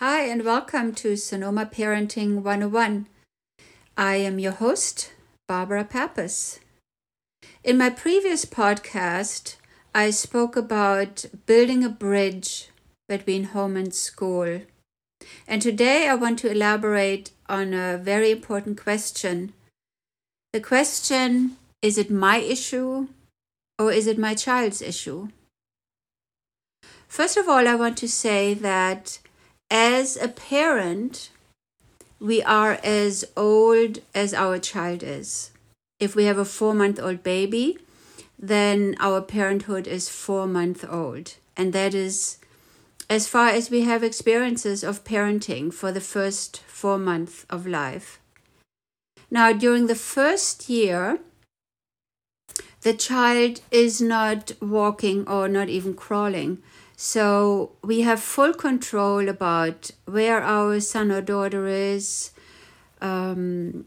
Hi, and welcome to Sonoma Parenting 101. I am your host, Barbara Pappas. In my previous podcast, I spoke about building a bridge between home and school. And today I want to elaborate on a very important question. The question is it my issue or is it my child's issue? First of all, I want to say that as a parent, we are as old as our child is. If we have a four month old baby, then our parenthood is four month old. And that is as far as we have experiences of parenting for the first four months of life. Now, during the first year, the child is not walking or not even crawling. So we have full control about where our son or daughter is, um,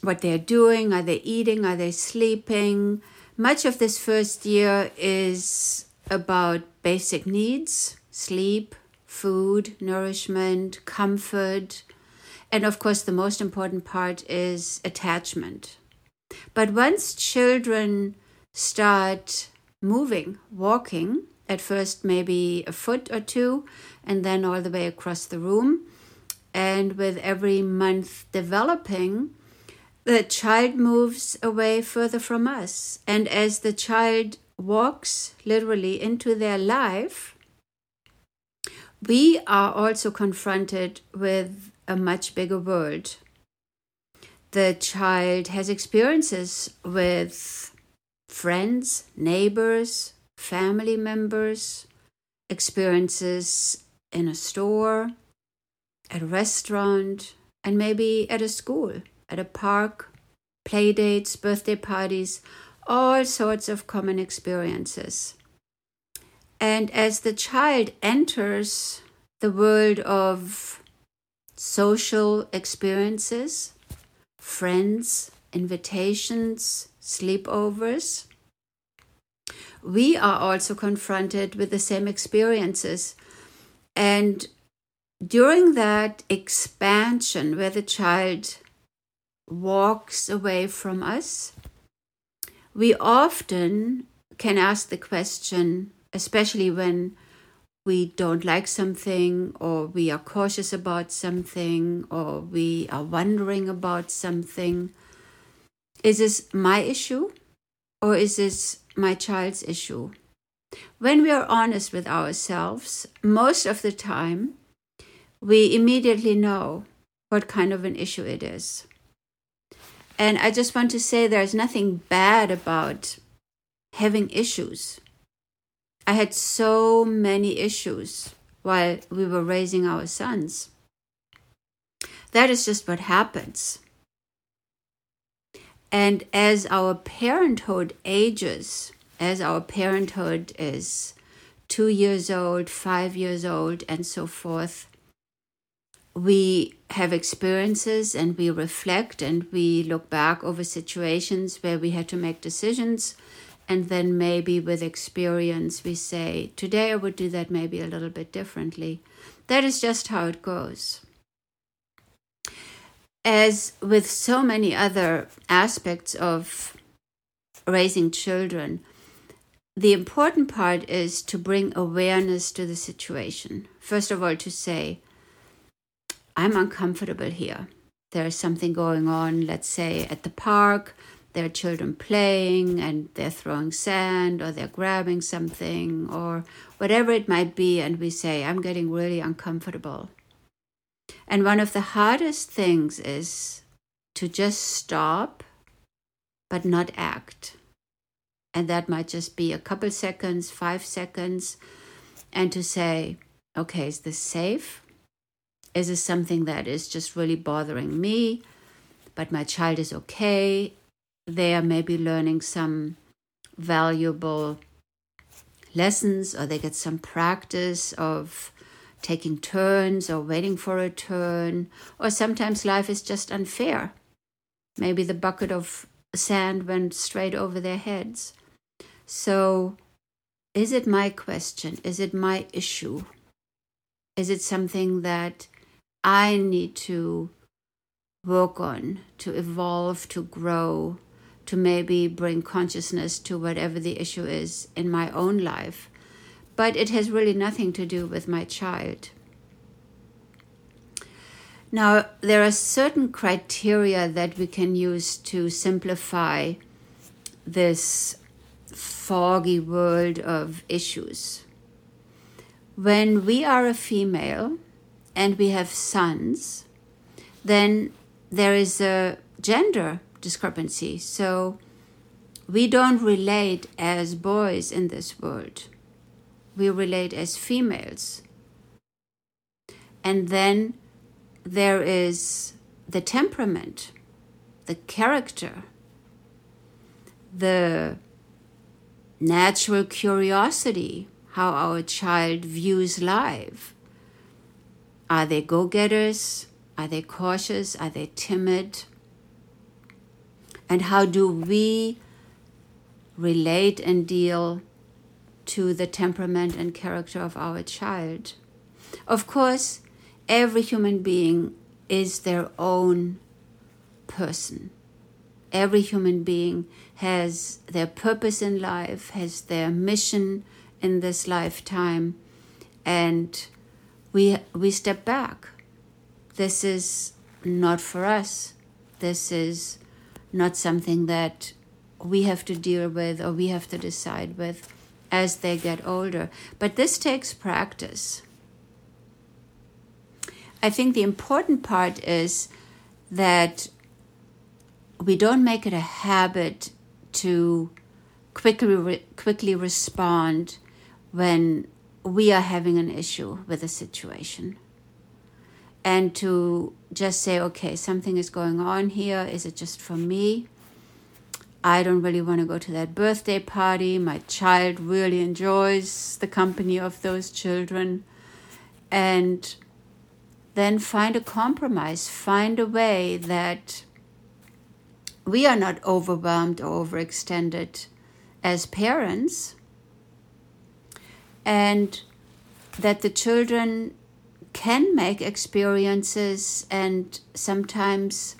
what they're doing, are they eating, are they sleeping. Much of this first year is about basic needs sleep, food, nourishment, comfort, and of course, the most important part is attachment. But once children start moving, walking, at first maybe a foot or two, and then all the way across the room. And with every month developing, the child moves away further from us. And as the child walks literally into their life, we are also confronted with a much bigger world. The child has experiences with friends, neighbors, family members, experiences in a store, at a restaurant, and maybe at a school, at a park, play dates, birthday parties, all sorts of common experiences. And as the child enters the world of social experiences, friends, invitations, sleepovers, we are also confronted with the same experiences. And during that expansion where the child walks away from us, we often can ask the question, especially when we don't like something, or we are cautious about something, or we are wondering about something is this my issue, or is this my child's issue. When we are honest with ourselves, most of the time, we immediately know what kind of an issue it is. And I just want to say there's nothing bad about having issues. I had so many issues while we were raising our sons. That is just what happens. And as our parenthood ages, as our parenthood is two years old, five years old, and so forth, we have experiences and we reflect and we look back over situations where we had to make decisions. And then maybe with experience, we say, today I would do that maybe a little bit differently. That is just how it goes as with so many other aspects of raising children, the important part is to bring awareness to the situation. First of all, to say, I'm uncomfortable here. There is something going on, let's say at the park, there are children playing and they're throwing sand or they're grabbing something or whatever it might be, and we say, I'm getting really uncomfortable. And one of the hardest things is to just stop but not act. And that might just be a couple seconds, five seconds, and to say, okay, is this safe? Is this something that is just really bothering me? But my child is okay. They are maybe learning some valuable lessons or they get some practice of taking turns or waiting for a turn, or sometimes life is just unfair. Maybe the bucket of sand went straight over their heads. So, is it my question? Is it my issue? Is it something that I need to work on, to evolve, to grow, to maybe bring consciousness to whatever the issue is in my own life? But it has really nothing to do with my child. Now, there are certain criteria that we can use to simplify this foggy world of issues. When we are a female and we have sons, then there is a gender discrepancy. So we don't relate as boys in this world, we relate as females. And then there is the temperament, the character, the natural curiosity, how our child views life. Are they go getters? Are they cautious? Are they timid? And how do we relate and deal to the temperament and character of our child? Of course, every human being is their own person. Every human being has their purpose in life, has their mission in this lifetime, and we we step back. This is not for us. This is not something that we have to deal with or we have to decide with as they get older. But this takes practice. I think the important part is that we don't make it a habit to quickly re- quickly respond when we are having an issue with a situation and to just say okay something is going on here is it just for me i don't really want to go to that birthday party. My child really enjoys the company of those children. And then find a compromise, find a way that we are not overwhelmed or overextended as parents, and that the children can make experiences and sometimes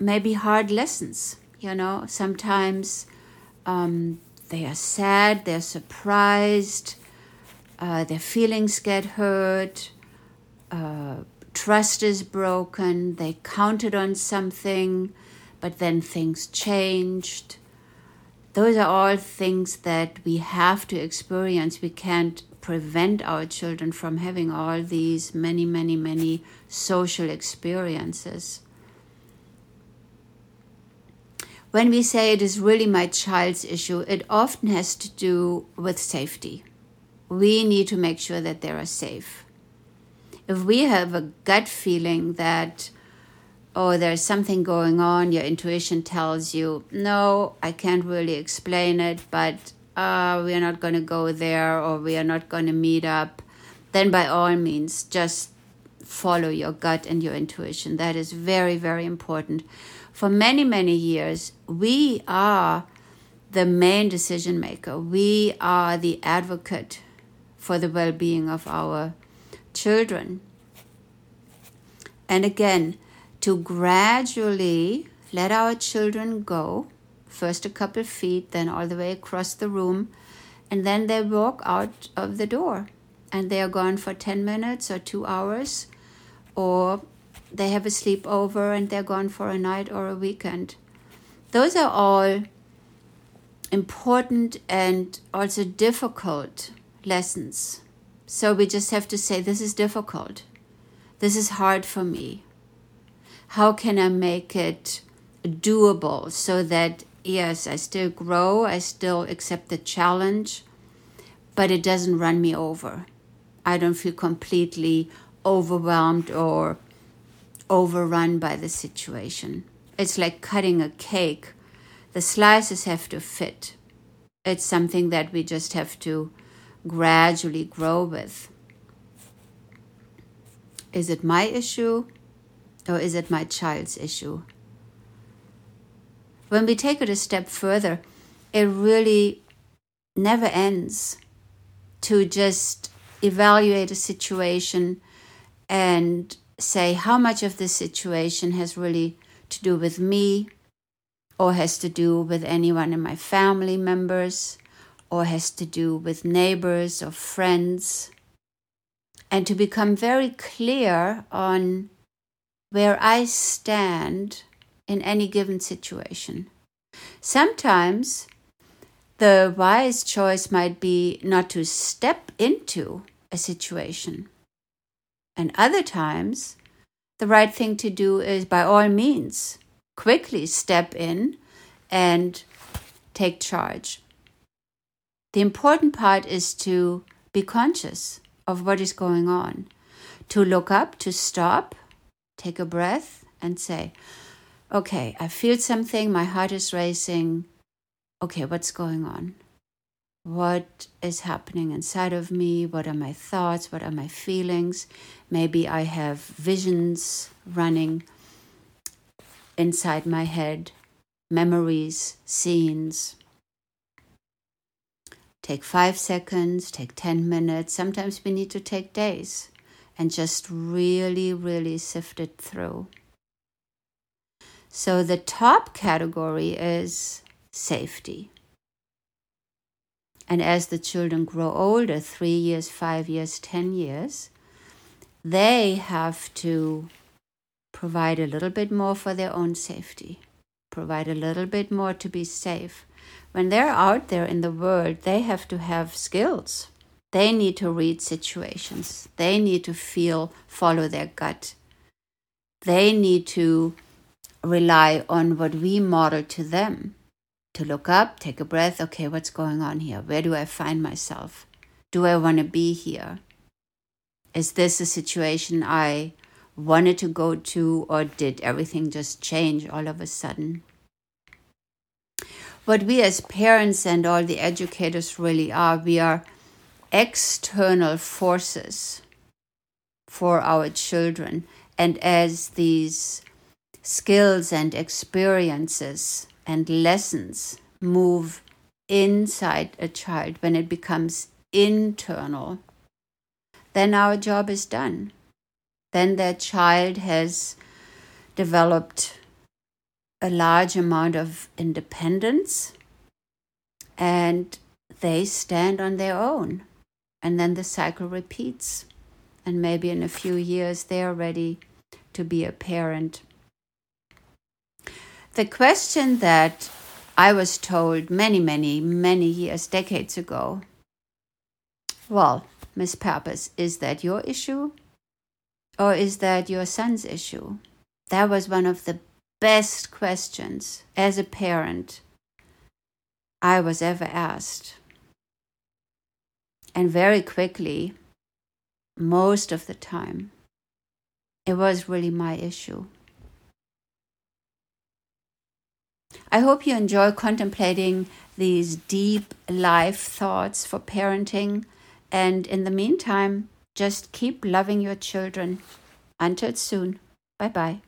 maybe hard lessons. You know, sometimes um, they are sad, they're surprised, uh, their feelings get hurt uh, trust is broken, they counted on something, but then things changed. Those are all things that we have to experience. We can't prevent our children from having all these many, many, many social experiences. When we say it is really my child's issue, it often has to do with safety. We need to make sure that they are safe. If we have a gut feeling that oh there's something going on your intuition tells you no i can't really explain it but uh, we're not going to go there or we are not going to meet up then by all means just follow your gut and your intuition. That is very very important for many many years we are the main decision maker we are the advocate for the well-being of our children. And again, to gradually let our children go, first a couple feet, then all the way across the room, and then they walk out of the door and they are gone for 10 minutes or two hours, or they have a sleepover and they're gone for a night or a weekend. Those are all important and also difficult lessons so we just have to say, This is difficult. This is hard for me. How can I make it doable so that, yes, I still grow, I still accept the challenge, but it doesn't run me over? I don't feel completely overwhelmed or overrun by the situation. It's like cutting a cake. The slices have to fit. It's something that we just have to gradually grow with. Is it my issue or is it my child's issue? When we take it a step further, it really never ends to just evaluate a situation and say how much of this situation has really to do with me or has to do with anyone in my family members or has to do with neighbors or friends and to become very clear on where I stand in any given situation. Sometimes the wise choice might be not to step into a situation. And other times, the right thing to do is by all means quickly step in and take charge. The important part is to be conscious of what is going on, to look up, to stop, take a breath, and say, Okay, I feel something, my heart is racing. Okay, what's going on? What is happening inside of me? What are my thoughts? What are my feelings? Maybe I have visions running inside my head, memories, scenes. Take five seconds, take 10 minutes. Sometimes we need to take days and just really, really sift it through. So the top category is safety. And as the children grow older, three years, five years, 10 years, they have to provide a little bit more for their own safety, provide a little bit more to be safe. When they're out there in the world, they have to have skills. They need to read situations. They need to feel, follow their gut. They need to rely on what we model to them to look up, take a breath. Okay, what's going on here? Where do I find myself? Do I want to be here? Is this a situation I wanted to go to, or did everything just change all of a sudden? What we as parents and all the educators really are, we are external forces for our children. And as these skills and experiences and lessons move inside a child, when it becomes internal, then our job is done. Then that child has developed a large amount of independence and they stand on their own. And then the cycle repeats. And maybe in a few years, they are ready to be a parent the question that I was told many, many, many years, decades ago well, Miss Pappas, is that your issue? Or is that your son's issue? That was one of the best questions as a parent I was ever asked. And very quickly, most of the time, it was really my issue. I hope you enjoy contemplating these deep life thoughts for parenting. And in the meantime, just keep loving your children. Until soon. Bye bye.